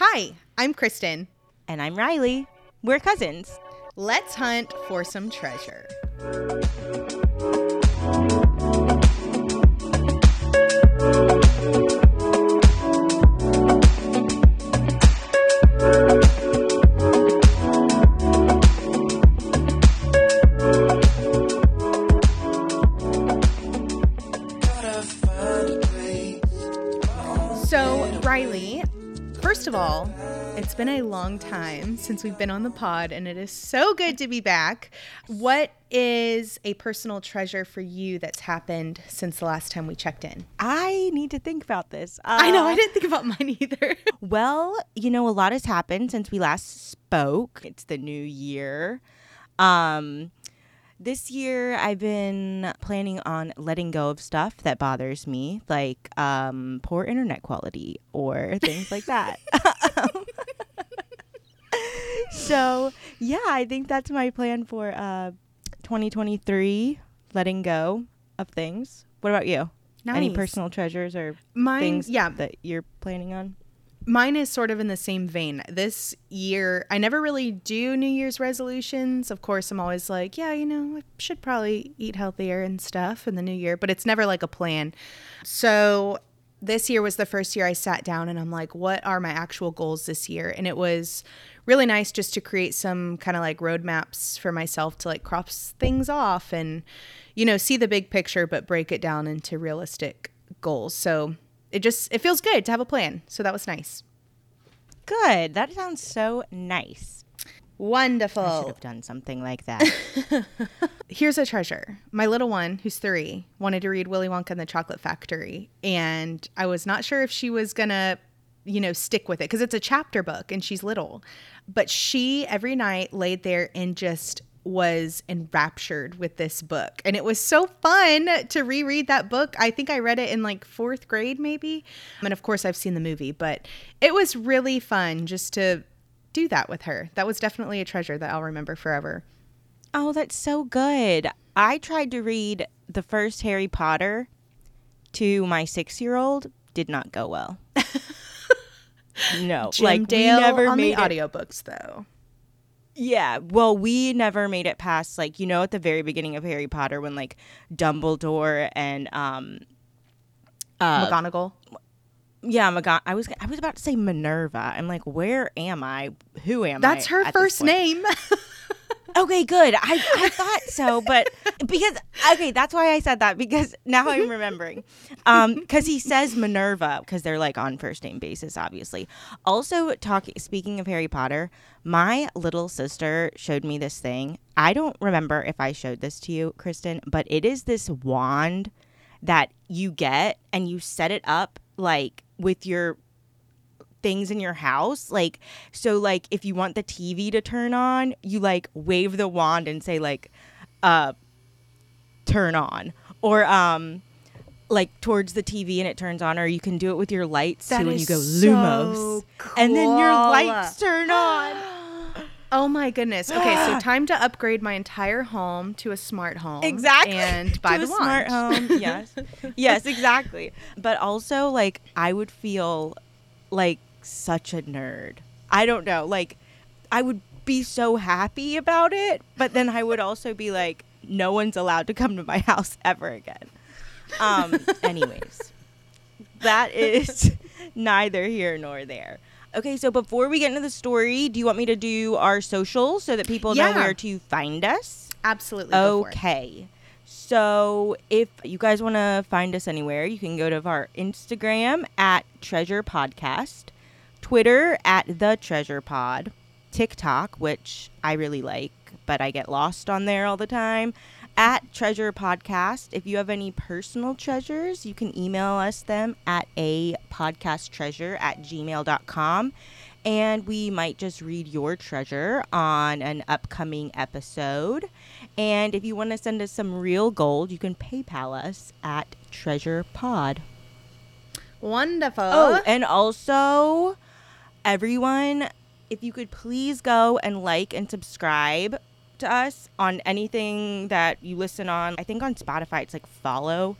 Hi, I'm Kristin. And I'm Riley. We're cousins. Let's hunt for some treasure. It's been a long time since we've been on the pod, and it is so good to be back. What is a personal treasure for you that's happened since the last time we checked in? I need to think about this. I know, I Uh, didn't think about mine either. Well, you know, a lot has happened since we last spoke. It's the new year. Um, this year, I've been planning on letting go of stuff that bothers me, like um, poor internet quality or things like that. so, yeah, I think that's my plan for uh, 2023 letting go of things. What about you? Any personal treasures or Mine, things yeah, that you're planning on? mine is sort of in the same vein. This year, I never really do New Year's resolutions. Of course, I'm always like, yeah, you know, I should probably eat healthier and stuff in the new year, but it's never like a plan. So, this year was the first year I sat down and I'm like, what are my actual goals this year? And it was really nice just to create some kind of like roadmaps for myself to like cross things off and, you know, see the big picture, but break it down into realistic goals. So, it just it feels good to have a plan. So that was nice. Good. That sounds so nice. I should have done something like that. Here's a treasure. My little one, who's three, wanted to read Willy Wonka and the Chocolate Factory, and I was not sure if she was gonna, you know, stick with it because it's a chapter book and she's little. But she every night laid there and just was enraptured with this book. And it was so fun to reread that book. I think I read it in like fourth grade, maybe. And of course, I've seen the movie, but it was really fun just to do that with her. That was definitely a treasure that I'll remember forever. oh, that's so good. I tried to read the first Harry Potter to my six year old. Did not go well. no. Jim like Dale we never on made the it. audiobooks though. Yeah, well, we never made it past like you know at the very beginning of Harry Potter when like Dumbledore and um uh McGonagall. Yeah, Magon- I was I was about to say Minerva. I'm like, where am I? Who am I? That's her first name. Okay, good. I, I thought so, but because okay, that's why I said that because now I'm remembering. Um, because he says Minerva because they're like on first name basis, obviously. Also, talking speaking of Harry Potter, my little sister showed me this thing. I don't remember if I showed this to you, Kristin, but it is this wand that you get and you set it up like with your things in your house like so like if you want the tv to turn on you like wave the wand and say like uh turn on. Or um like towards the tv and it turns on or you can do it with your lights That too and you go so lumos and then your lights turn on oh my goodness. Okay, so time to upgrade my entire home to a smart home. exactly. And buy To the a wand. smart home. Yes. Yes exactly. But also like i would feel like such a nerd. I don't know. Like i would be so happy about it but then i would also be like no one's allowed to come to my house ever again. Um anyways that is neither here nor there okay so before we get into the story do you want me to do our socials so that people Yeah. know where to find us Absolutely. go for it. Okay. So if you guys want to find us anywhere, you can go to our Instagram at Treasure Podcast, Twitter at The Treasure Pod, TikTok, which I really like, but I get lost on there all the time, at Treasure Podcast. If you have any personal treasures, you can email us them at a podcast treasure at gmail.com. And we might just read your treasure on an upcoming episode. And if you want to send us some real gold, you can PayPal us at Treasure Pod. Wonderful. Oh, and also, everyone, if you could please go and like and subscribe to us on anything that you listen on. I think on Spotify it's like follow,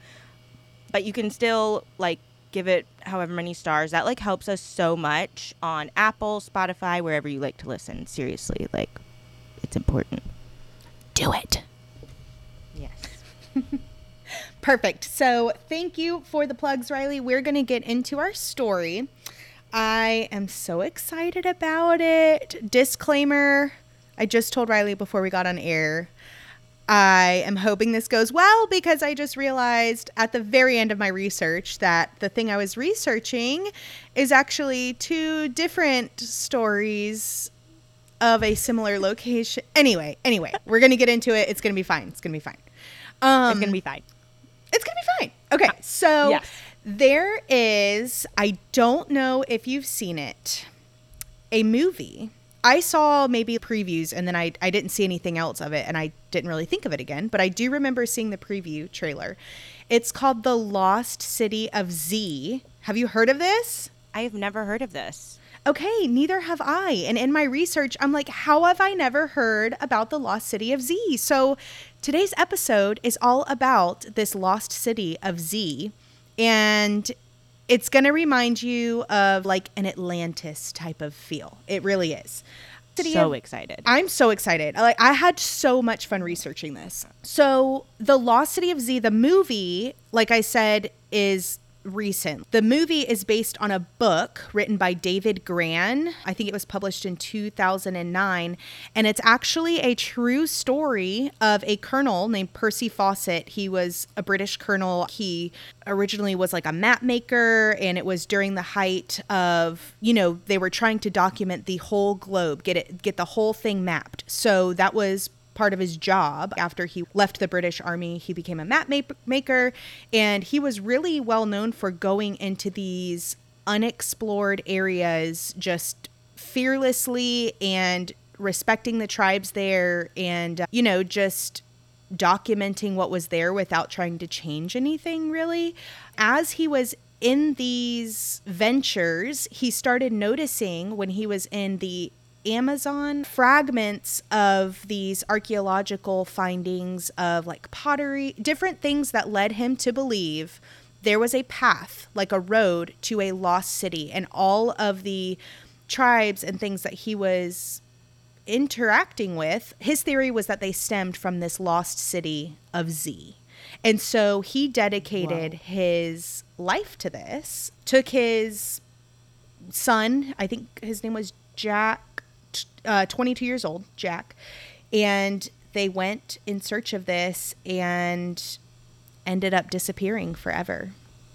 but you can still like give it however many stars. That like helps us so much on Apple, Spotify, wherever you like to listen. Seriously, like it's important. Do it. Yes. Perfect. So, thank you for the plugs, Riley. We're going to get into our story. I am so excited about it. Disclaimer I just told Riley before we got on air. I am hoping this goes well because I just realized at the very end of my research that the thing I was researching is actually two different stories of a similar location. Anyway, anyway, we're going to get into it. It's going to be fine. It's going to be fine. Um, it's gonna be fine. It's gonna be fine. Okay, so Yes. there is. I don't know if you've seen it. A movie. I saw maybe previews and then I, I didn't see anything else of it and I didn't really think of it again, but I do remember seeing the preview trailer. It's called The Lost City of Z. Have you heard of this? I have never heard of this. Okay, neither have I. And in my research, I'm like, how have I never heard about the lost city of Z? So today's episode is all about this lost city of Z. And it's going to remind you of like an Atlantis type of feel. It really is. So excited. I'm so excited. Like I had so much fun researching this. So, The Lost City of Z, the movie, like I said, is recent. The movie is based on a book written by David Grann. I think it was published in 2009, and it's actually a true story of a colonel named Percy Fawcett. He was a British colonel. He originally was like a map maker and it was during the height of, you know, they were trying to document the whole globe, get it get the whole thing mapped. So that was part of his job after he left the British Army. He became a map ma- maker and he was really well known for going into these unexplored areas just fearlessly and respecting the tribes there and uh, you know just documenting what was there without trying to change anything really as he was in these ventures he started noticing when he was in the Amazon fragments of these archaeological findings of like pottery, different things that led him to believe there was a path, like a road to a lost city, and all of the tribes and things that he was interacting with, his theory was that they stemmed from this lost city of Z. And so he dedicated his life to this, took his son, I think his name was Jack, uh, 22 years old, Jack, and they went in search of this and ended up disappearing forever.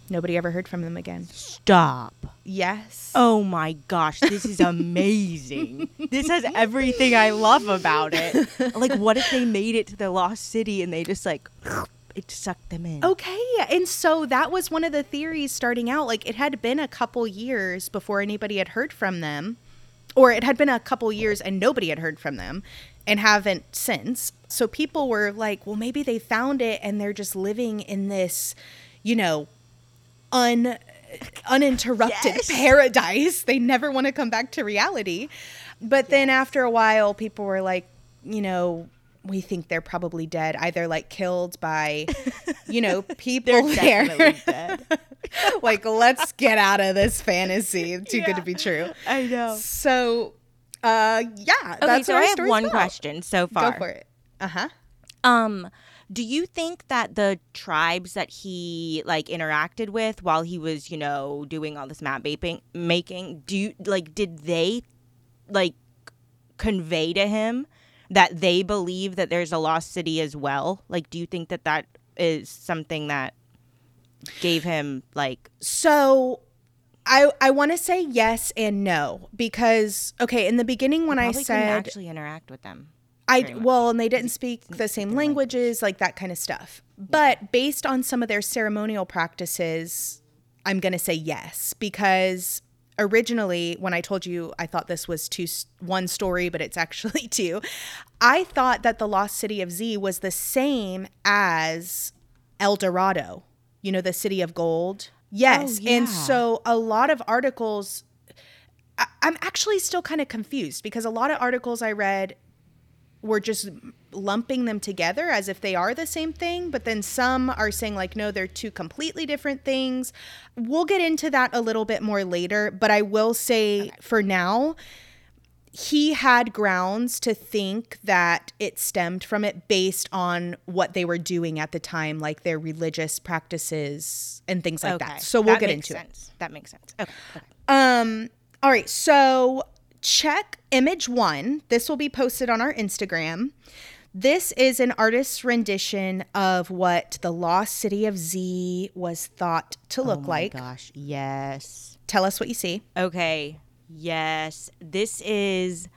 Nobody ever heard from them again. Stop. Yes. Oh my gosh, this is amazing. this has everything I love about it. Like, what if they made it to the lost city and they just like it sucked them in? Okay. And so that was one of the theories starting out. Like it had been a couple years before anybody had heard from them, or it had been a couple years and nobody had heard from them and haven't since. So people were like, well, maybe they found it and they're just living in this, you know, un uninterrupted Yes. paradise. They never want to come back to reality. But then after a while people were like, you know, we think they're probably dead, either like killed by, you know, people They're there. like, let's get out of this fantasy. Too good to be true. I know. So, uh, yeah, Okay, that's so I have one about. question so far. Go for it. Uh huh. Um, do you think that the tribes that he like interacted with while he was, you know, doing all this map making, making, do you like did they like convey to him that they believe that there's a lost city as well? Like, do you think that that is something that gave him like So, I I want to say yes and no because okay, in the beginning when I said actually interact with them? I well, and they didn't speak the same languages, like that kind of stuff. But based on some of their ceremonial practices, I'm going to say yes because originally when I told you I thought this was two one story, but it's actually two. I thought that the lost city of Z was the same as El Dorado. You know, the city of gold. Yes, Oh, and so a lot of articles I- I'm actually still kind of confused because a lot of articles I read were just lumping them together as if they are the same thing, but then some are saying, like, no, they're two completely different things. We'll get into that a little bit more later, but I will say okay. for now, he had grounds to think that it stemmed from it based on what they were doing at the time, like their religious practices and things like okay. that. So we'll that get into sense. it. That makes sense. Okay. okay. Um. All right. So check image one. This will be posted on our Instagram. This is an artist's rendition of what the lost city of Z was thought to oh look oh like. Gosh, yes. Tell us what you see. Okay. Yes, this is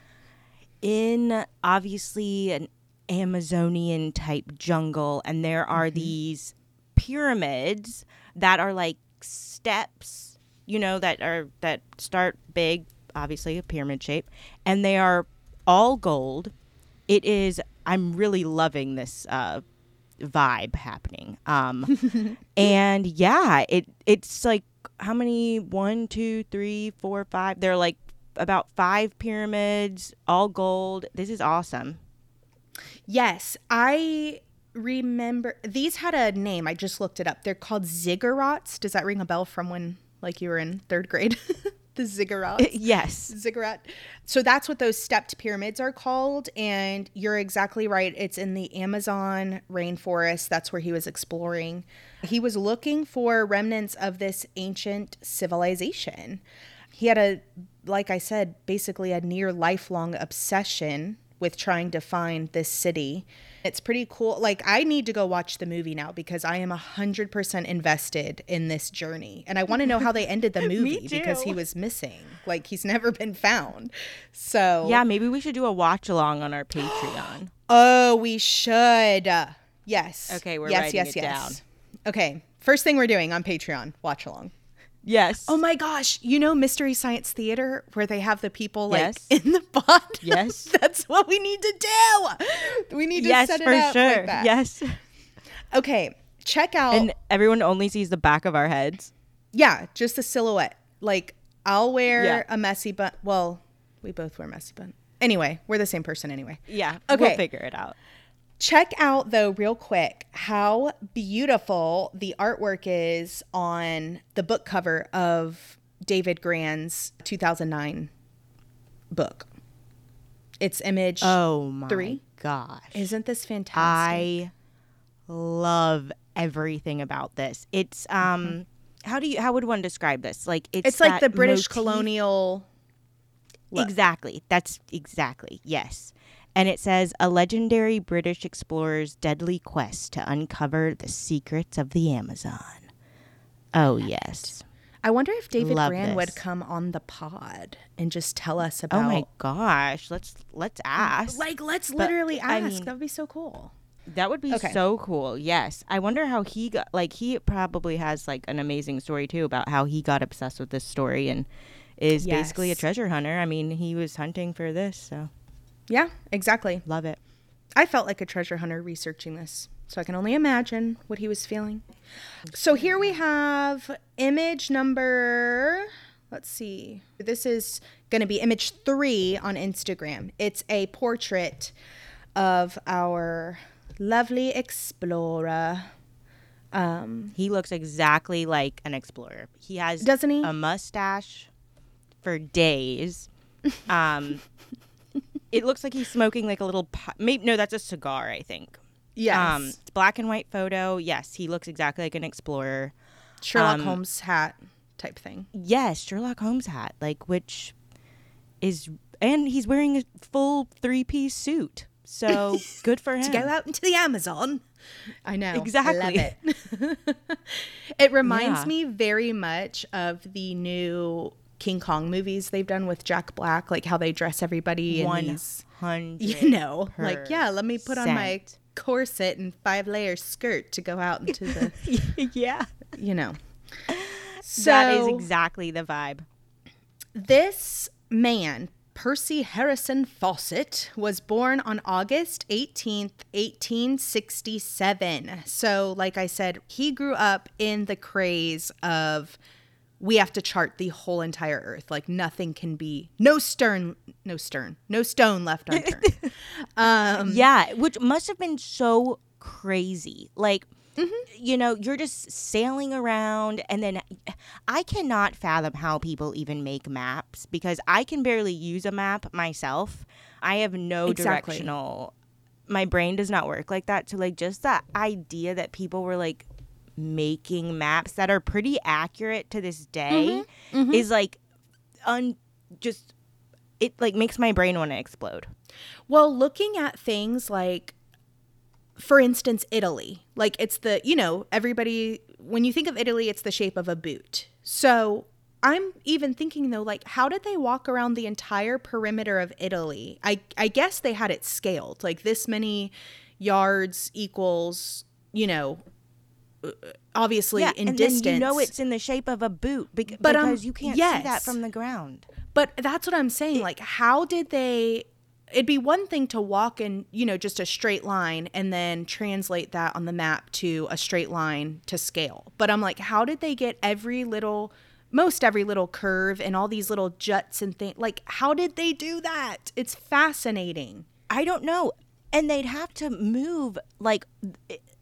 in obviously an Amazonian type jungle, and there are mm-hmm. these pyramids that are like steps, you know, that are that start big, obviously a pyramid shape, and they are all gold. It is. I'm really loving this uh, vibe happening. Um, and yeah, it it's like how many? One, two, three, four, five. They're like about five pyramids, all gold. This is awesome. Yes, I remember these had a name. I just looked it up. They're called ziggurats. Does that ring a bell from when like you were in third grade? the ziggurats. Eh, yes. Ziggurat. So that's what those stepped pyramids are called. And you're exactly right. It's in the Amazon rainforest. That's where he was exploring. He was looking for remnants of this ancient civilization. He had a, like I said, basically a near lifelong obsession with trying to find this city. It's pretty cool. Like, I need to go watch the movie now because I am 100% invested in this journey. And I want to know how they ended the movie because he was missing. Like, he's never been found. So. Yeah, maybe we should do a watch along on our Patreon. oh, we should. Yes. Okay, we're yes, writing yes, it yes. down. Okay. First thing we're doing on Patreon, watch along. Yes. Oh my gosh. You know Mystery Science Theater where they have the people like yes. in the bottom? Yes. That's what we need to do. We need to yes, set it for up sure. like that. Yes. Okay. Check out And everyone only sees the back of our heads. Yeah, just the silhouette. Like I'll wear yeah. a messy bun. Well, we both wear messy bun. Anyway, we're the same person anyway. Yeah. Okay. We'll figure it out. Check out, though, real quick, how beautiful the artwork is on the book cover of David Grann's 2009 book. It's image oh my three. gosh. Isn't this fantastic? I love everything about this. It's um mm-hmm. how do you how would one describe this? Like it's It's like the British motif. colonial look. Exactly. That's exactly. Yes and it says a legendary British explorer's deadly quest to uncover the secrets of the Amazon. Oh yes. I wonder if David Love Grann this. would come on the pod and just tell us about. Oh my gosh, let's let's ask. Like let's but, literally ask. I mean, that would be so cool. That would be okay. so cool. Yes. I wonder how he got like he probably has like an amazing story too about how he got obsessed with this story and is yes. basically a treasure hunter. I mean, he was hunting for this, so yeah, exactly. Love it. I felt like a treasure hunter researching this, so I can only imagine what he was feeling. So here we have image number, let's see, this is going to be image three on Instagram. It's a portrait of our lovely explorer. Um, he looks exactly like an explorer. He has doesn't he? a mustache for days. Um, it looks like he's smoking like a little. maybe no, that's a cigar. I think. Yes. Um, it's black and white photo. Yes, he looks exactly like an explorer. Sherlock um, Holmes hat type thing. Yes, Sherlock Holmes hat, like which is, and he's wearing a full three piece suit. So good for him to go out into the Amazon. I know exactly. it. it reminds yeah. me very much of the new King Kong movies they've done with Jack Black, like how they dress everybody in 100 these, you know, like yeah, let me put on my corset and five layer skirt to go out into the, yeah, you know. So that is exactly the vibe. This man, Percy Harrison Fawcett, was born on August 18th, 1867. So, like I said, he grew up in the craze of we have to chart the whole entire earth. Like nothing can be no stern, no stern, no stone left unturned. um, Yeah, which must have been so crazy. Like, you know, you're just sailing around, and then I cannot fathom how people even make maps because I can barely use a map myself. I have no Exactly. directional. My brain does not work like that. So, like, just that idea that people were like making maps that are pretty accurate to this day mm-hmm, mm-hmm. is like un just it like makes my brain want to explode. Well, looking at things like, for instance, Italy, like it's the, you know, everybody, when you think of Italy, it's the shape of a boot. So I'm even thinking though, like, how did they walk around the entire perimeter of Italy? I, I guess they had it scaled, like this many yards equals, you know, obviously in and distance. Then you know it's in the shape of a boot bec- But, um, because you can't see that from the ground. But that's what I'm saying. Like, how did they? It'd be one thing to walk in, you know, just a straight line and then translate that on the map to a straight line to scale. But I'm like, how did they get every little, most every little curve and all these little juts and things? Like, how did they do that? It's fascinating. I don't know. And they'd have to move like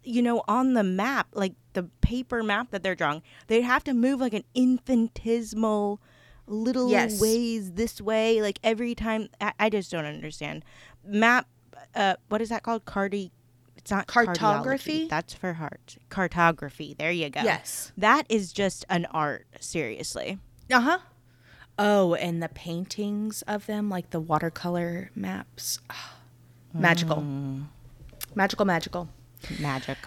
you know on the map, like the paper map that they're drawing. They'd have to move like an infinitesimal little Yes. ways this way like every time I, I just don't understand. Map uh what is that called? Cardi it's not Cartography? That's for heart. Cartography. There you go. Yes. That is just an art, seriously. Uh huh. Oh, and the paintings of them, like the watercolor maps. Ah, magical. Magical, magical. Magic.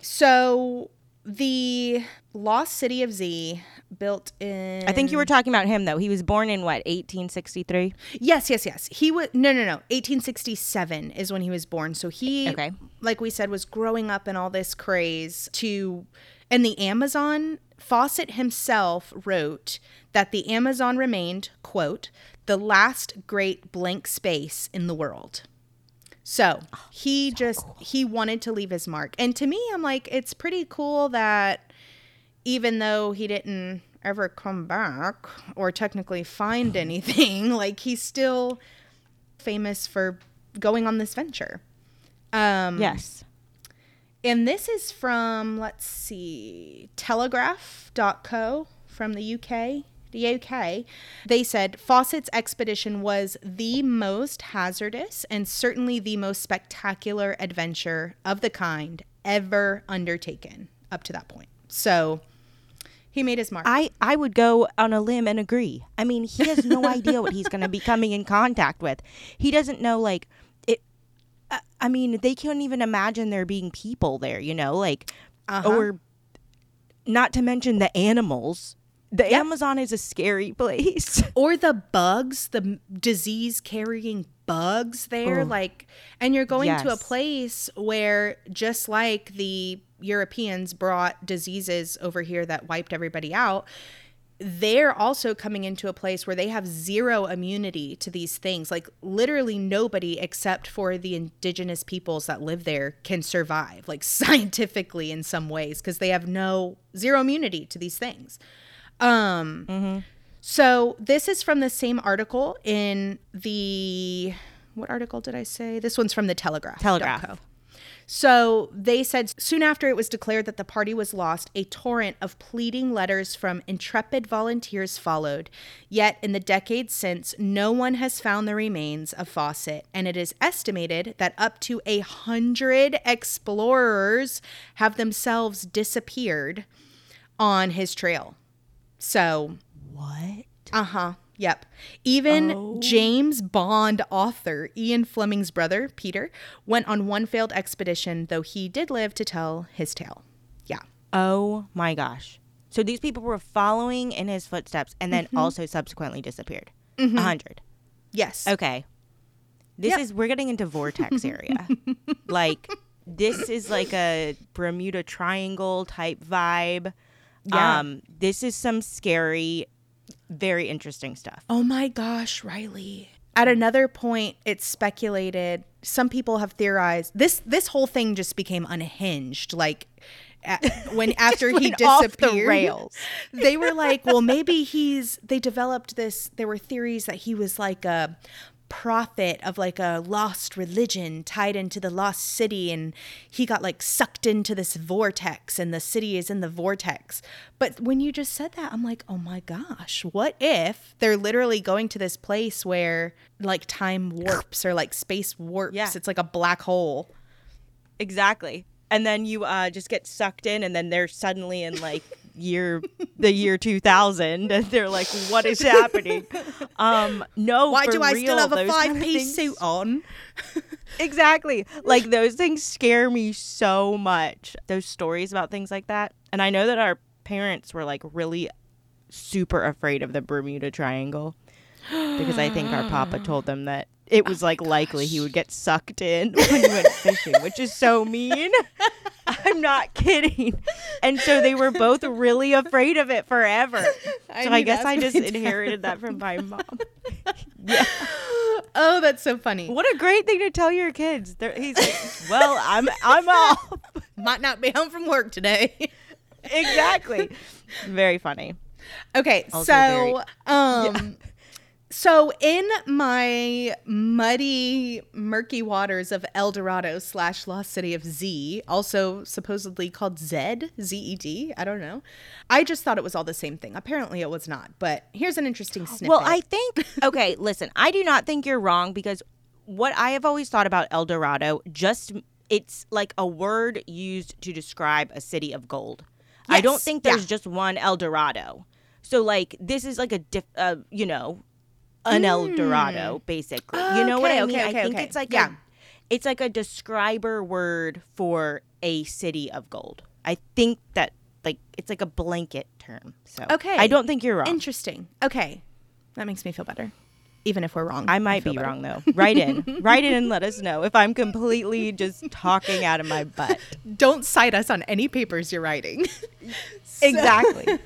So the lost city of Z built in I think you were talking about him though. He was born in what, 1863? Yes, yes, yes. He was no no no. 1867 is when he was born. So he Okay. like we said was growing up in all this craze to and the Amazon Fawcett himself wrote that the Amazon remained, quote, the last great blank space in the world. So he just he wanted to leave his mark. And to me, I'm like, it's pretty cool that even though he didn't ever come back or technically find anything, like he's still famous for going on this venture. Um, Yes. and this is from, let's see, telegraph.co from the UK. The UK. They said Fawcett's expedition was the most hazardous and certainly the most spectacular adventure of the kind ever undertaken up to that point. So he made his mark. I, I would go on a limb and agree. I mean, he has no idea what he's going to be coming in contact with. He doesn't know, like, it. I- I mean, they can't even imagine there being people there, you know? Like, Uh-huh. or not to mention the animals. The Yep. Amazon is a scary place. or the bugs, the disease carrying bugs there. Oh. Like, and you're going to a place where just like the Europeans brought diseases over here that wiped everybody out, they're also coming into a place where they have zero immunity to these things. Like, literally, nobody except for the indigenous peoples that live there can survive, like scientifically in some ways, because they have no zero immunity to these things. Um, so this is from the same article in the what article did I say? This one's from the Telegraph. Telegraph. So they said soon after it was declared that the party was lost, a torrent of pleading letters from intrepid volunteers followed. Yet in the decades since, no one has found the remains of Fawcett, and it is estimated that up to a hundred explorers have themselves disappeared on his trail. So what? uh huh. Yep. Even Oh. James Bond author Ian Fleming's brother, Peter, went on one failed expedition, though he did live to tell his tale. Yeah. Oh my gosh. So these people were following in his footsteps and then also subsequently disappeared. A hundred. Yes. Okay. This Yep. is we're getting into vortex area. like this is like a Bermuda Triangle type vibe. Yeah. Um this is some scary very interesting stuff. Oh my gosh, Riley. At another point, it's speculated. Some people have theorized this. This whole thing just became unhinged. Like, a- when after he off the disappeared. rails. They were like, well, maybe he's. They developed this. There were theories that he was like a prophet of like a lost religion tied into the lost city and he got like sucked into this vortex and the city is in the vortex but when you just said that i'm like oh my gosh what if they're literally going to this place where like time warps or like space warps Yeah. it's like a black hole Exactly. And then you uh, just get sucked in, and then they're suddenly in like year the year 2000 and they're like what is happening? Um no why for do i still have a five piece things- suit on? Exactly. Like those things scare me so much those stories about things like that. And i know that our parents were like really super afraid of the bermuda triangle because i think our papa told them that it was like likely he would get sucked in when he went fishing which is so mean. I'm not kidding. And so they were both really afraid of it forever. I so i guess i just inherited that from my mom. Yeah. Oh that's so funny. What a great thing to tell your kids. They're, he's like, well, I'm I'm off. might not be home from work today. Exactly. Very funny. Okay, Also so um so in my muddy, murky waters of El Dorado slash lost city of Z, also supposedly called Zed, Z E D, I don't know. I just thought it was all the same thing. Apparently it was not. But here's an interesting snippet. Well, I think okay. Listen, I do not think you're wrong because what I have always thought about El Dorado, just it's like a word used to describe a city of gold. I don't Yes, think yeah. there's just one El Dorado. So like this is like a diff, uh, you know, an El Dorado basically. you know what I Hmm. Okay, mean? okay, I think okay. it's like Yeah. a, it's like a describer word for a city of gold. I think that like it's like a blanket term. So Okay. I don't think you're wrong. interesting. Okay. That makes me feel better. Even if we're wrong. I might feel be better. wrong though. Write in. Write in and let us know if I'm completely just talking out of my butt. Don't cite us on any papers you're writing. Exactly.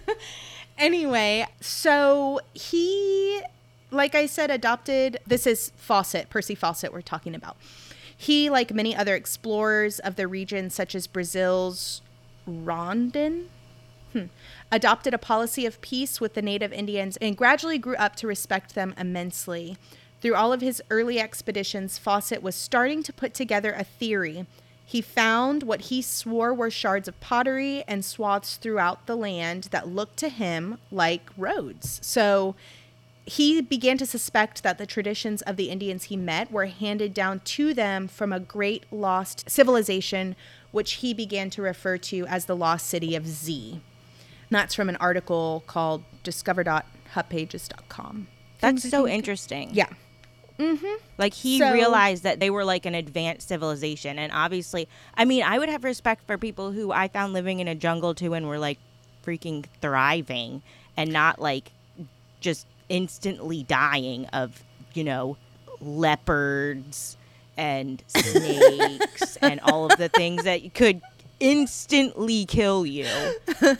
Anyway, so he, like I said, adopted. This is Fawcett, Percy Fawcett, we're talking about. He, like many other explorers of the region, such as Brazil's Rondon, hmm, adopted a policy of peace with the native Indians and gradually grew up to respect them immensely. Through all of his early expeditions, Fawcett was starting to put together a theory. He found what he swore were shards of pottery and swaths throughout the land that looked to him like roads. So he began to suspect that the traditions of the Indians he met were handed down to them from a great lost civilization, which he began to refer to as the lost city of Z. And that's from an article called discover.hubpages.com. That's so interesting. Yeah. Mm-hmm. Like he So- realized that they were like an advanced civilization. And obviously, I mean, I would have respect for people who I found living in a jungle too and were like freaking thriving and not like just instantly dying of, you know, leopards and snakes and all of the things that could instantly kill you.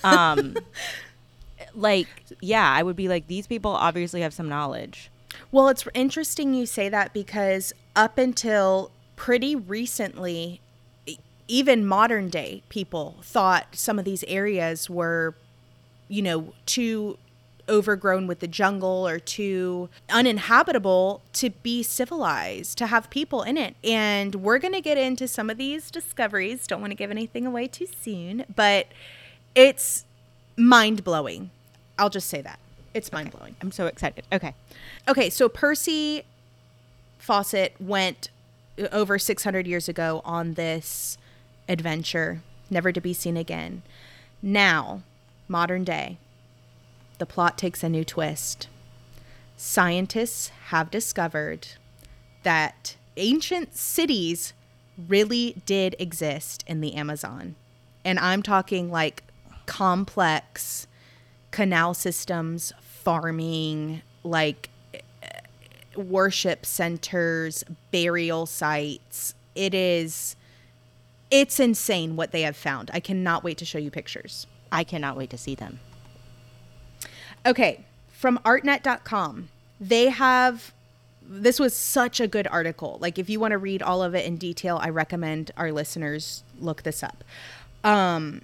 Um, like, yeah, I would be like, these people obviously have some knowledge. Well, it's interesting you say that because up until pretty recently, even modern day people thought some of these areas were, you know, too overgrown with the jungle or too uninhabitable to be civilized, to have people in it. And we're going to get into some of these discoveries. Don't want to give anything away too soon, but it's mind blowing. I'll just say that. It's mind blowing. I'm so excited. Okay. Okay, so Percy Fawcett went uh, over 600 years ago on this adventure, never to be seen again. Now, modern day, the plot takes a new twist. Scientists have discovered that ancient cities really did exist in the Amazon. And I'm talking like complex canal systems, farming, like worship centers, burial sites. It is it's insane what they have found. I cannot wait to show you pictures. I cannot wait to see them. Okay, from artnet.com. They have this was such a good article. Like if you want to read all of it in detail, I recommend our listeners look this up. Um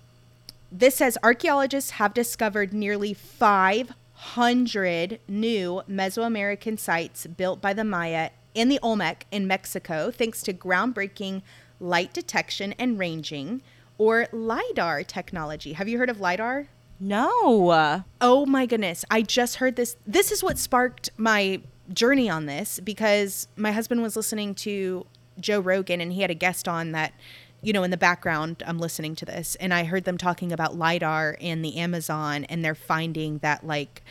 this says archaeologists have discovered nearly 500 new Mesoamerican sites built by the Maya in the Olmec in Mexico, thanks to groundbreaking light detection and ranging or LIDAR technology. Have you heard of LIDAR? No. Oh my goodness. I just heard this. This is what sparked my journey on this because my husband was listening to Joe Rogan and he had a guest on that, you know, in the background, I'm listening to this and I heard them talking about LIDAR and the Amazon and they're finding that like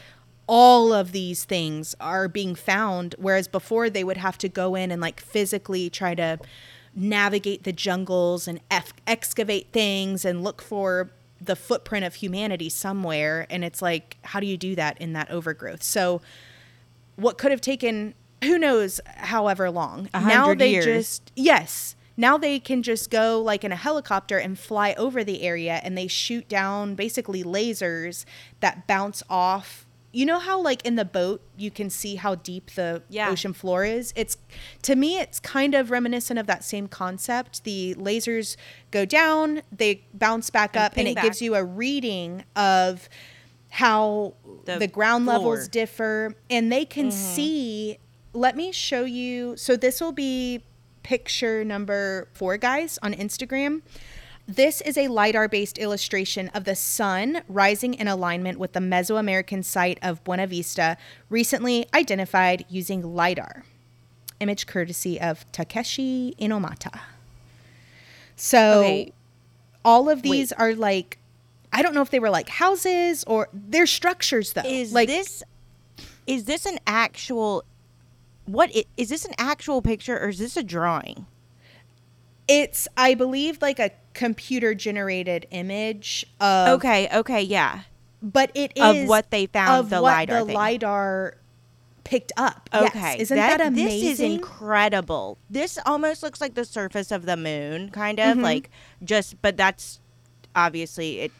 all of these things are being found whereas before they would have to go in and like physically try to navigate the jungles and eff- excavate things and look for the footprint of humanity somewhere and it's like how do you do that in that overgrowth? So what could have taken who knows however long. Now they years. just yes. Now they can just go like in a helicopter and fly over the area and they shoot down basically lasers that bounce off you know how like in the boat you can see how deep the Yeah. ocean floor is it's to me it's kind of reminiscent of that same concept the lasers go down they bounce back And up and it back. gives you a reading of how the, The ground floor. Mm-hmm. levels differ and they can see let me show you so this will be picture number four guys on instagram this is a LiDAR based illustration of the sun rising in alignment with the Mesoamerican site of Buena Vista, recently identified using LiDAR. Image courtesy of Takeshi Inomata. So, Okay. all of these are like, I don't know if they were like houses or they're structures though. Is like, this is this an actual what i- is this an actual picture or is this a drawing? It's, I believe, like a computer generated image of Okay, okay, yeah. but it is Of what they found, of the what LiDAR the thing. lidar picked up. Okay, yes. isn't that, amazing? This is incredible. This almost looks like the surface of the moon, kind of Mhm. like just. But that's obviously it.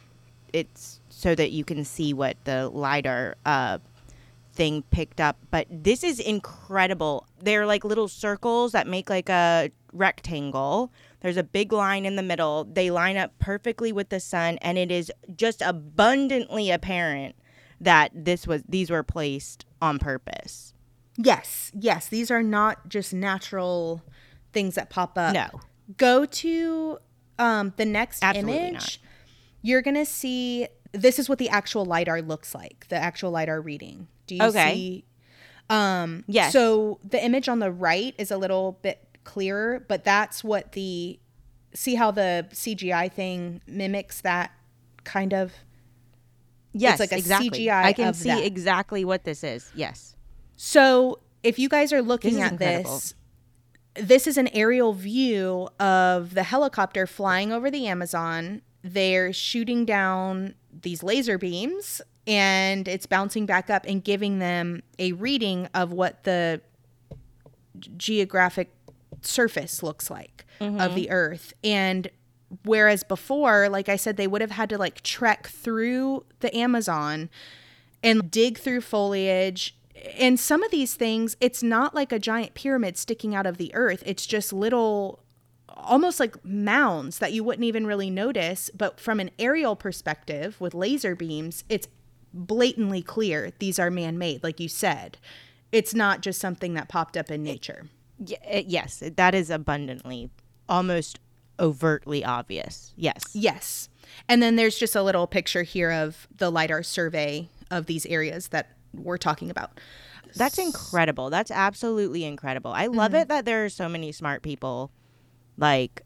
It's so that you can see what the lidar uh, thing picked up. But this is incredible. They're like little circles that make like a rectangle. There's a big line in the middle. They line up perfectly with the sun, and it is just abundantly apparent that this was these were placed on purpose. Yes, yes. These are not just natural things that pop up. No. Go to um, the next Absolutely image. not. You're gonna see. This is what the actual lidar looks like. The actual lidar reading. Do you Okay. see? Um, Yes. So the image on the right is a little bit clearer, but that's what the see how the CGI thing mimics that kind of. Yes, like a exactly. CGI I can see that. exactly what this is. Yes. So if you guys are looking This at incredible. this, this is an aerial view of the helicopter flying over the Amazon. They're shooting down these laser beams and it's bouncing back up and giving them a reading of what the geographic surface looks like of mm-hmm. the earth. And whereas before, like I said, they would have had to like trek through the Amazon and dig through foliage. And some of these things, it's not like a giant pyramid sticking out of the earth. It's just little, almost like mounds that you wouldn't even really notice. But from an aerial perspective with laser beams, it's blatantly clear these are man made, like you said. It's not just something that popped up in nature. Uh, yes, that is abundantly, almost overtly obvious. Yes. Yes. And then there's just a little picture here of the LIDAR survey of these areas that we're talking about. That's incredible. That's absolutely incredible. I love Mm-hmm. it that there are so many smart people like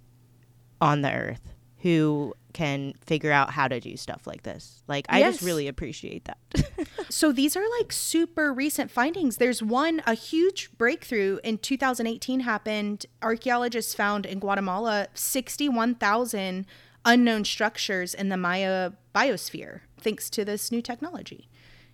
on the earth who can figure out how to do stuff like this. Like I just really appreciate that. So these are like super recent findings. There's one, a huge breakthrough in 2018 happened. Archaeologists found in Guatemala 61,000 unknown structures in the Maya biosphere thanks to this new technology.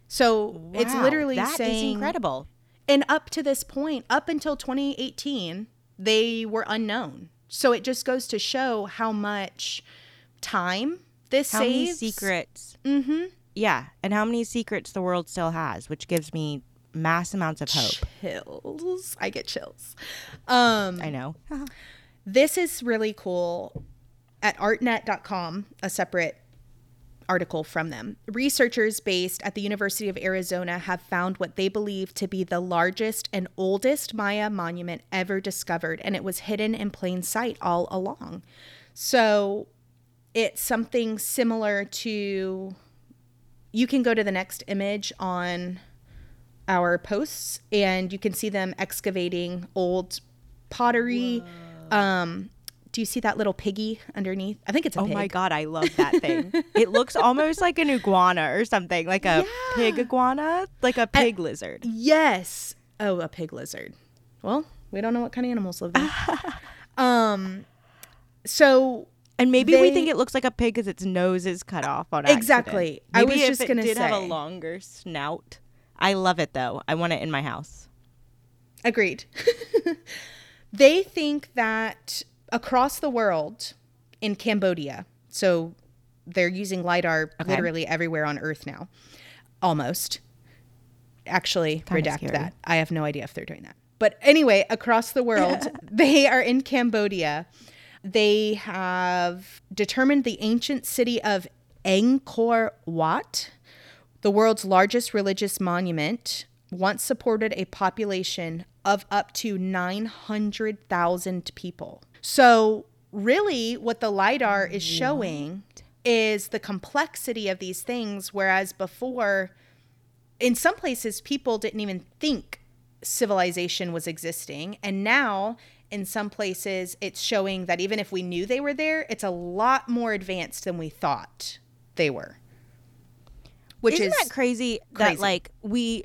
So it's literally that is saying incredible. And up to this point, up until 2018, they were unknown. So it just goes to show how much time this How many saves. secrets? Mm-hmm. Yeah, and how many secrets the world still has, which gives me mass amounts of hope. Chills. I get chills. Um, I know. this is really cool. At artnet.com, a separate article from them. Researchers based at the University of Arizona have found what they believe to be the largest and oldest Maya monument ever discovered, and it was hidden in plain sight all along. So it's something similar to. You can go to the next image on our posts, and you can see them excavating old pottery. Um, do you see that little piggy underneath? I think it's a Oh pig. my god, I love that thing. it looks almost like an iguana or something, like a pig iguana, like a pig lizard. Yes. Oh, a pig lizard. Well, we don't know what kind of animals live there. um, so And maybe we think it looks like a pig because its nose is cut off on accident. Exactly. I was just gonna say, did have a longer snout. I love it though. I want it in my house. agreed. they think that across the world in Cambodia, so they're using lidar Okay. literally everywhere on Earth now, almost. Actually, Kinda redact that. I have no idea if they're doing that. But anyway, across the world, they are in Cambodia. They have determined the ancient city of Angkor Wat, the world's largest religious monument, once supported a population of up to 900,000 people. So, really, what the LIDAR is showing is the complexity of these things, whereas before, in some places, people didn't even think civilization was existing. And now, in some places, it's showing that even if we knew they were there, it's a lot more advanced than we thought they were. Which Isn't is that crazy, crazy. that like we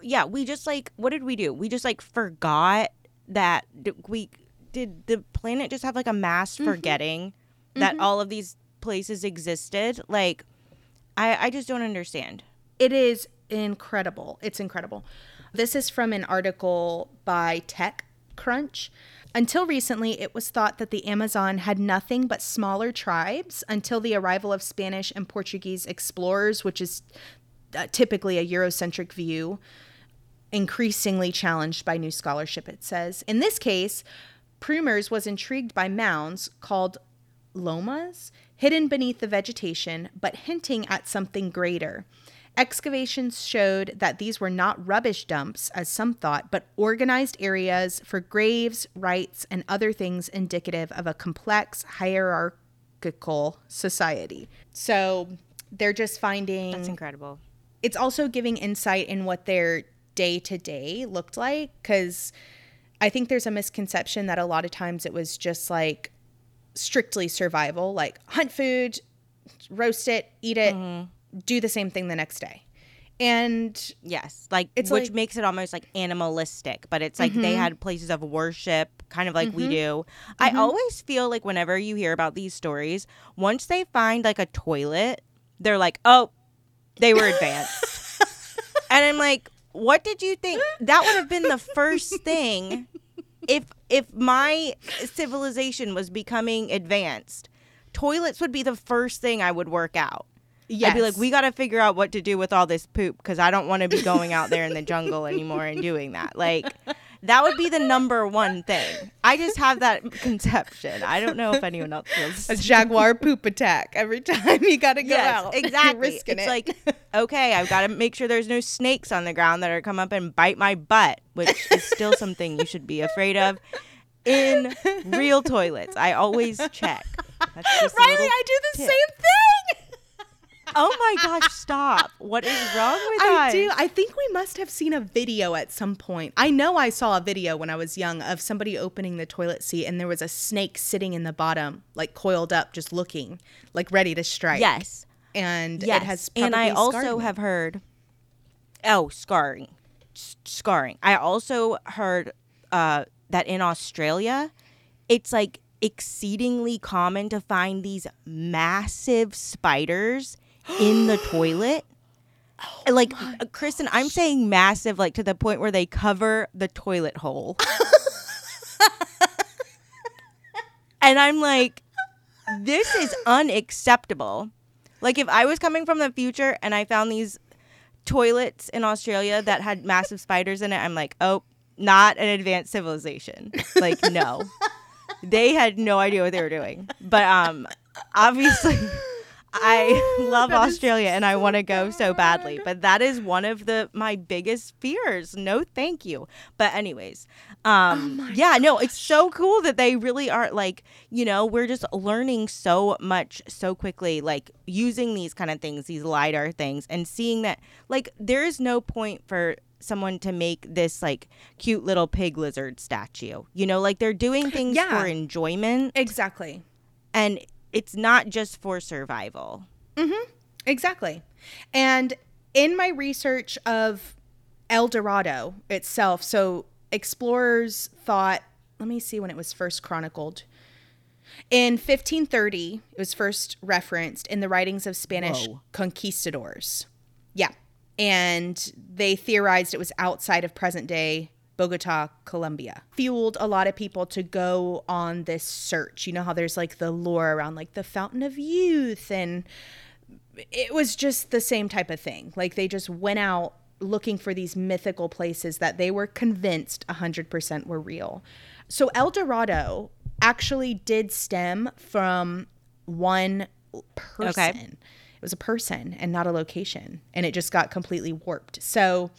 yeah, we just like what did we do? We just like forgot that we did the planet just have like a mass Mm-hmm. forgetting that all of these places existed? Like I I just don't understand. It is incredible. It's incredible. This is from an article by TechCrunch. Until recently, it was thought that the Amazon had nothing but smaller tribes until the arrival of Spanish and Portuguese explorers, which is uh, typically a Eurocentric view, increasingly challenged by new scholarship, it says. In this case, Prumers was intrigued by mounds called lomas hidden beneath the vegetation, but hinting at something greater. Excavations showed that these were not rubbish dumps, as some thought, but organized areas for graves, rites, and other things indicative of a complex hierarchical society. So they're just finding That's incredible. it's also giving insight in what their day to day looked like because I think there's a misconception that a lot of times it was just like strictly survival, like hunt food, roast it, eat it, mm-hmm. do the same thing the next day. And Yes, like It's which like- makes it almost like animalistic, but it's like they mm-hmm. had places of worship, kind of like we mm-hmm. do. I always feel like whenever you hear about these stories, once they find like a toilet, they're like, "Oh, they were advanced," and I'm like, "What did you think? That would have been the first thing if if my civilization was becoming advanced." Toilets would be the first thing I would work out. Yeah. I'd be like, we got to figure out what to do with all this poop because I don't want to be going out there in the jungle anymore and doing that. Like, that would be the number one thing. I just have that conception. I don't know if anyone else feels. a jaguar poop attack every time you got to go Yes, out. Exactly. risking it's it. like, okay, I've got to make sure there's no snakes on the ground that are come up and bite my butt, which is still something you should be afraid of in real toilets. I always check. Reily, I do the tip. same thing. Oh my gosh, stop. What is wrong with I us? do. I think we must have seen a video at some point. I know I saw a video when I was young of somebody opening the toilet seat and there was a snake sitting in the bottom, like coiled up, just looking, like ready to strike. Yes. And Yes. it has and I also me. have heard oh, scarring. S- scarring. I also heard uh, that in Australia, it's like exceedingly common to find these massive spiders in the toilet. Oh like Kristin, I'm saying massive, like to the point where they cover the toilet hole. and I'm like, this is unacceptable. Like if I was coming from the future and I found these toilets in Australia that had massive spiders in it, I'm like, oh, not an advanced civilization. Like no. they had no idea what they were doing. But um obviously I love that Australia and I want to go so badly, but that is one of the my biggest fears. No, thank you. But anyways, um Oh yeah, no, it's so cool that they really are like, you know, we're just learning so much so quickly like using these kind of things, these lidar things and seeing that like there is no point for someone to make this like cute little pig lizard statue. You know, like they're doing things Yeah. for enjoyment Exactly. and it's not just for survival. Mm-hmm. Exactly. And in my research of El Dorado itself, so explorers thought, let me see when it was first chronicled. In 1530, it was first referenced in the writings of Spanish Whoa. conquistadors. Yeah. And they theorized it was outside of present day Bogota, Colombia. Fueled a lot of people to go on this search. You know how there's like the lore around like the Fountain of Youth and it was just the same type of thing. Like they just went out looking for these mythical places that they were convinced 100% were real. So El Dorado actually did stem from one person. Okay. It was a person and not a location. And it just got completely warped. So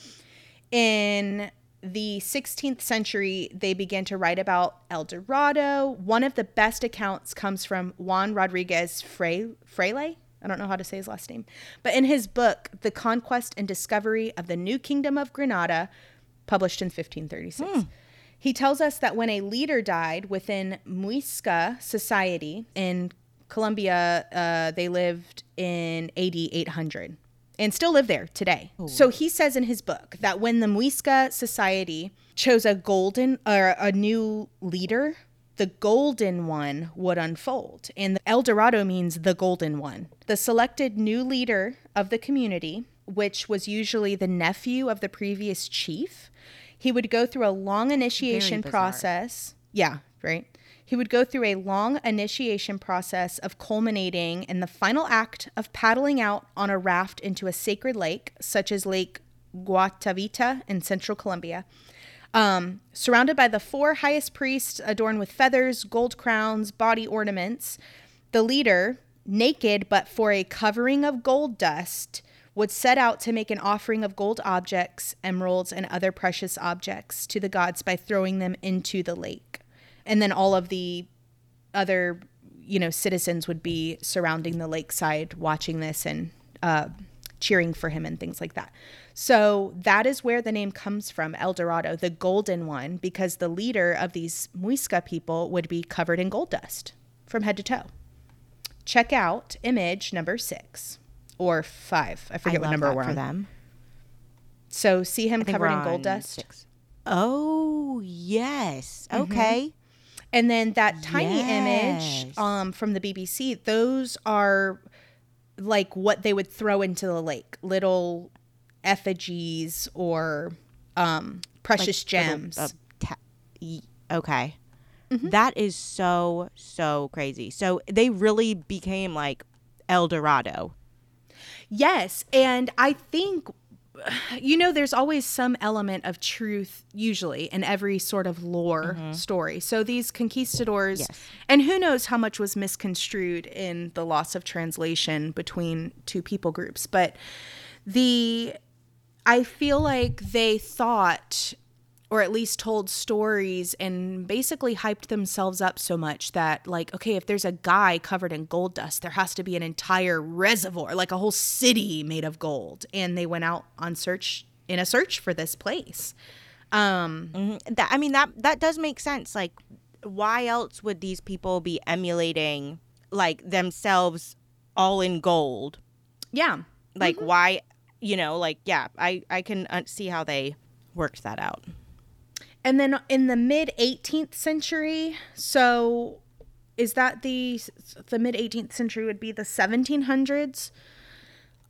in the 16th century, they began to write about El Dorado. One of the best accounts comes from Juan Rodriguez Fre- Freyle. I don't know how to say his last name. But in his book, The Conquest and Discovery of the New Kingdom of Granada, published in 1536, he tells us that when a leader died within Muisca society in Colombia, uh, they lived in AD 800 and still live there today. So he says in his book that when the Muisca society chose a golden or a new leader, the golden one would unfold. And El Dorado means the golden one. The selected new leader of the community, which was usually the nephew of the previous chief, he would go through a long initiation process. Yeah, right. He would go through a long initiation process of culminating in the final act of paddling out on a raft into a sacred lake, such as Lake Guatavita in central Colombia. Um, surrounded by the four highest priests adorned with feathers, gold crowns, body ornaments, the leader, naked but for a covering of gold dust, would set out to make an offering of gold objects, emeralds, and other precious objects to the gods by throwing them into the lake. And then all of the other, you know, citizens would be surrounding the lakeside watching this and uh, cheering for him and things like that. So that is where the name comes from, El Dorado, the golden one, because the leader of these Muisca people would be covered in gold dust from head to toe. Check out image number six or five. I forget I what number we're for on. them. So see him covered in gold dust. six. Oh yes. Mm-hmm. And then that tiny Yes. image um, from the BBC, those are like what they would throw into the lake little effigies or um, precious Little, gems. uh, ta- okay. Mm-hmm. That is so so crazy. So they really became like El Dorado. Yes. And I think, you know, there's always some element of truth, usually, in every sort of lore mm-hmm. story. So these conquistadors, Yes. and who knows how much was misconstrued in the loss of translation between two people groups, but the, I feel like they thought. Or at least told stories and basically hyped themselves up so much that, like, okay, if there's a guy covered in gold dust, there has to be an entire reservoir, like a whole city made of gold. And they went out on search in a search for this place. Um, Mhm. That I mean that that does make sense. Like, why else would these people be emulating like themselves all in gold? yeah. Like, why? You know, like yeah, I I can uh, see how they worked that out. And then in the mid 18th century, so is that the the mid 18th century would be the 1700s?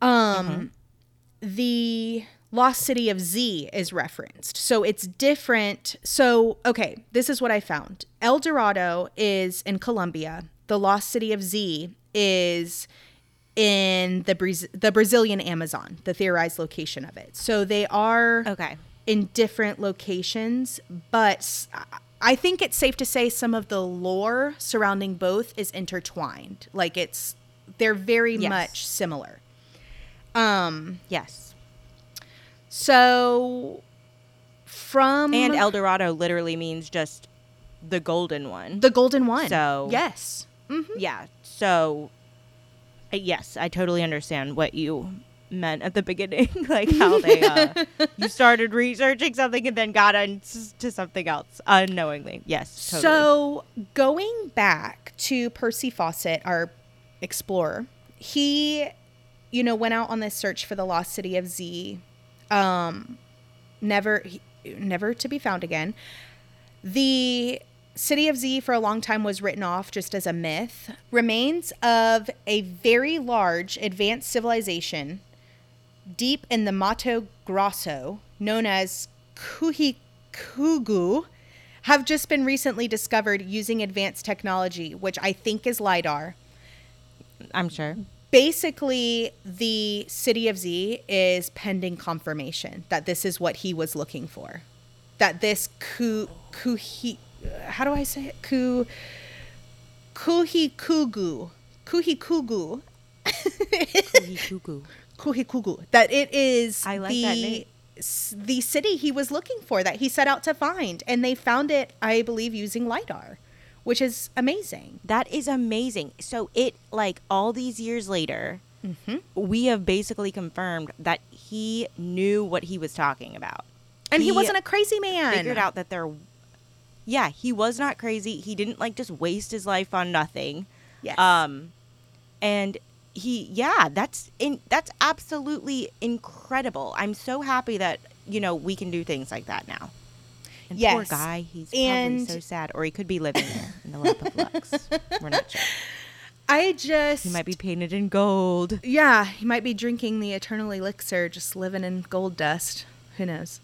Um the lost city of Z is referenced. So it's different. So okay, this is what I found. El Dorado is in Colombia. The lost city of Z is in the Braz- the Brazilian Amazon, the theorized location of it. So they are Okay. In different locations, but I think it's safe to say some of the lore surrounding both is intertwined. Like it's they're very Yes. much similar. Um, Yes. so from And El Dorado literally means just the golden one. the golden one. So- yes. hmm yeah. So, uh, yes, I totally understand what you meant at the beginning, like how they uh, you started researching something and then got into something else unknowingly. Yes, totally. So going back to Percy Fawcett, our explorer, he, you know, went out on this search for the lost city of Z, um, never, he- never to be found again. The city of Z for a long time was written off just as a myth. Remains of a very large advanced civilization deep in the Mato Grosso, known as Kuhikugu, have just been recently discovered using advanced technology, which I think is LIDAR. I'm sure. Basically, the city of Z is pending confirmation that this is what he was looking for. That this ku kuhi how do I say it? Ku kuhikugu kuhikugu Kuhikugu. Kuhikugu. That it is I like the that name. the city he was looking for that he set out to find, and they found it, I believe, using lidar, which is amazing. That is amazing. So it like all these years later, Mm-hmm. we have basically confirmed that he knew what he was talking about. And he, He wasn't a crazy man. Figured out that there Yeah, he was not crazy. He didn't like just waste his life on nothing. Yes. Um and he yeah, that's in that's absolutely incredible. I'm so happy that, you know, we can do things like that now. And poor guy, he's And- probably so sad. Or he could be living there in the lap of Lux. We're not sure. I just He might be painted in gold. Yeah, he might be drinking the eternal elixir, just living in gold dust. Who knows?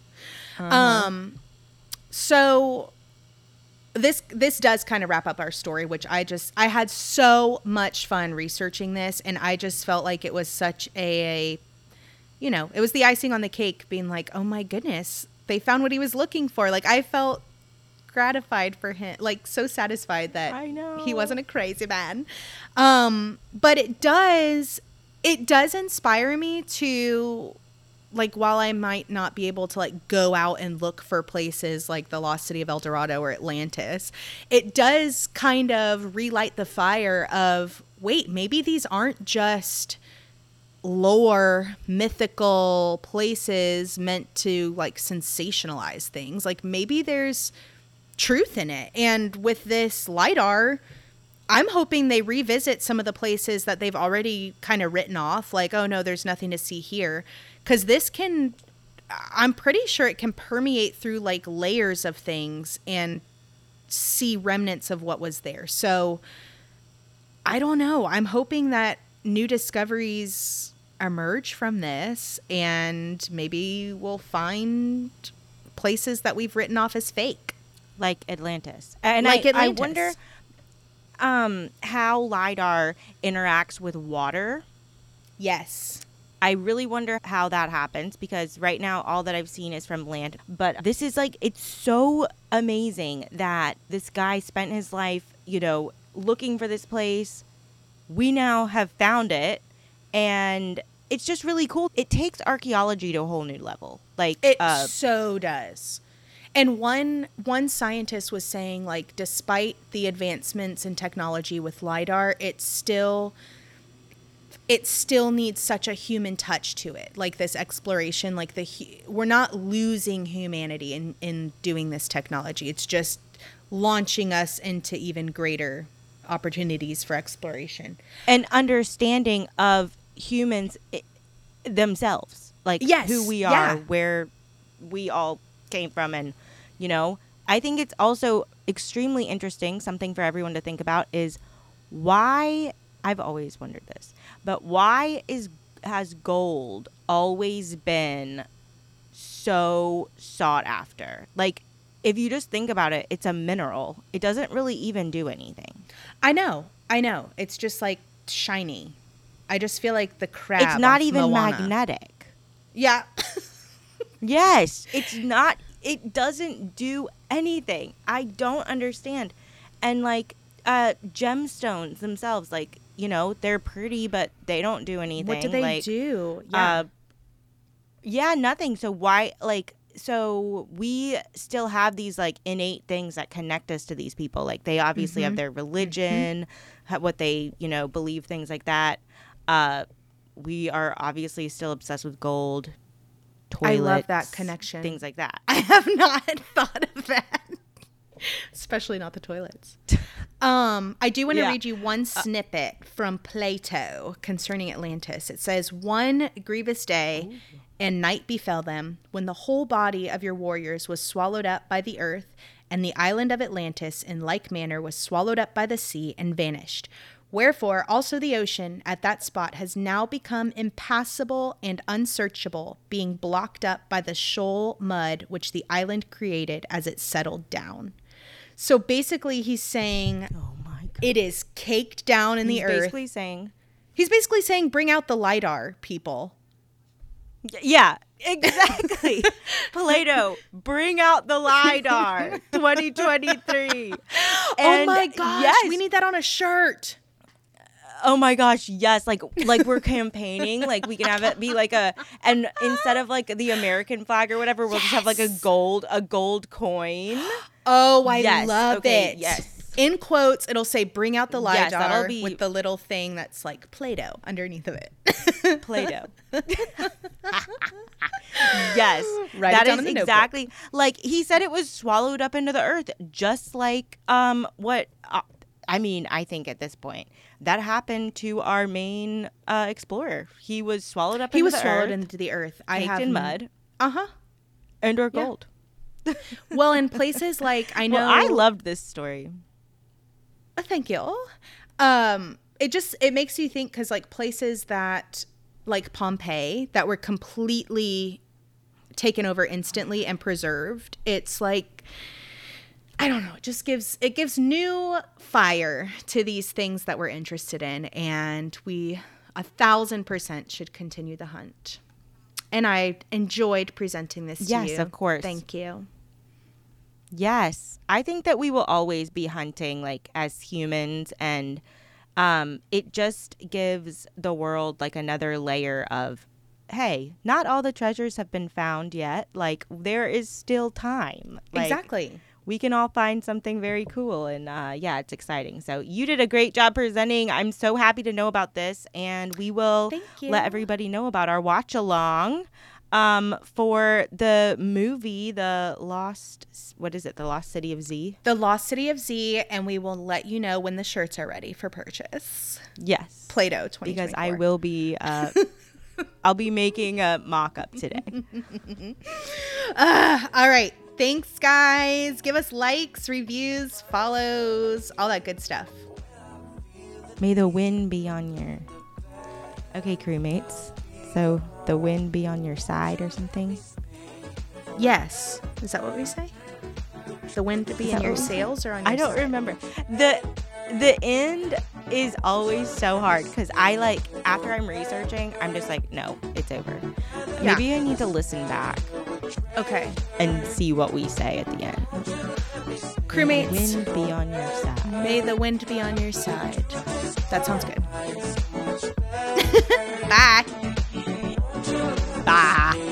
Uh-huh. Um, so this this does kind of wrap up our story, which I just I had so much fun researching this, and I just felt like it was such a, you know, it was the icing on the cake, being like, oh my goodness, they found what he was looking for. Like I felt gratified for him, like so satisfied that I know. he wasn't a crazy man. Um, but it does it does inspire me to like while I might not be able to like go out and look for places like the lost city of El Dorado or Atlantis, it does kind of relight the fire of wait, maybe these aren't just lore mythical places meant to like sensationalize things. Like maybe there's truth in it. And with this LiDAR, I'm hoping they revisit some of the places that they've already kind of written off, like, oh no, there's nothing to see here. Because this can, I'm pretty sure it can permeate through like layers of things and see remnants of what was there. So I don't know. I'm hoping that new discoveries emerge from this and maybe we'll find places that we've written off as fake. like Atlantis. And Like I, I wonder um, how lidar interacts with water. Yes. I really wonder how that happens because right now all that I've seen is from land. But this is like it's so amazing that this guy spent his life, you know, looking for this place. We now have found it and it's just really cool. It takes archaeology to a whole new level. Like It uh, so does. And one one scientist was saying like despite the advancements in technology with lidar, it's still it still needs such a human touch to it. Like this exploration, like the we're not losing humanity in in doing this technology. It's just launching us into even greater opportunities for exploration. and understanding of humans i- themselves like Yes, who we are yeah. where we all came from and you know i think it's also extremely interesting something for everyone to think about is why i've always wondered this but why is has gold always been so sought after like if you just think about it it's a mineral it doesn't really even do anything I know. I know. It's just like shiny. I just feel like the crab. it's not even Moana. magnetic Yeah. Yes, it's not. It doesn't do anything. I don't understand. And like uh, gemstones themselves, like you know, they're pretty, but they don't do anything. What do they like, do? Yeah. Uh, yeah, nothing. So why like so we still have these like innate things that connect us to these people. Like they obviously have Mhm. their religion, ha- what they, you know, believe things like that. Uh we are obviously still obsessed with gold. I love that connection. Things like that. I have not thought of that. Especially not the toilets. Um, I do want to Yeah. read you one snippet from Plato concerning Atlantis. It says, One grievous day and night befell them when the whole body of your warriors was swallowed up by the earth, and the island of Atlantis in like manner was swallowed up by the sea and vanished. Wherefore also the ocean at that spot has now become impassable and unsearchable, being blocked up by the shoal mud which the island created as it settled down. So basically, he's saying Oh my god. it is caked down in the He's earth. basically saying He's basically saying, bring out the LIDAR, people. Yeah, exactly. Plato, bring out the LIDAR 2023. oh my gosh, yes. we need that on a shirt. Oh my gosh, yes. Like like we're campaigning. Like we can have it be like a and instead of like the American flag or whatever, we'll just have like a gold a gold coin. Oh, I Yes, love okay, it. yes. In quotes, it'll say "Bring out the LIDAR" Yes, be- with the little thing that's like Play-Doh underneath of it. Play-Doh. yes. It that down is the notebook. exactly like he said it was swallowed up into the earth just like um what uh, I mean, I think at this point that happened to our main uh, explorer. He was swallowed up he was swallowed earth, into the earth. I have in mud Uh huh. and or gold. Well, in places like I know, Well, I loved this story. Oh, thank you. Um, it just it makes you think because like places that like Pompeii that were completely taken over instantly and preserved. It's like I don't know. It just gives it gives new fire to these things that we're interested in, and we a thousand percent should continue the hunt. And I enjoyed presenting this to Yes, you. of course. Thank you. Yes, I think that we will always be hunting like as humans and um it just gives the world like another layer of hey, not all the treasures have been found yet. Like there is still time. Like, exactly. We can all find something very cool and uh yeah, it's exciting. So you did a great job presenting. I'm so happy to know about this and we will let everybody know about our watch along um for the movie the lost what is it the lost city of z The Lost City of Z, and we will let you know when the shirts are ready for purchase. yes Play-Doh 2024. because i will be uh i'll be making a mock-up today Uh, all right. Thanks, guys. Give us likes, reviews, follows, all that good stuff. may the wind be on your okay crewmates so the wind be on your side or something Yes. Is that what we say? The wind to be in your what we say? sails or on your I don't side? remember. The the end is always so hard because I like after I'm researching, I'm just like, no, it's over. Yeah. Maybe I need to listen back Okay. And see what we say at the end. Crewmates. May the wind be on your side. May the wind be on your side. That sounds good. Bye. Bye.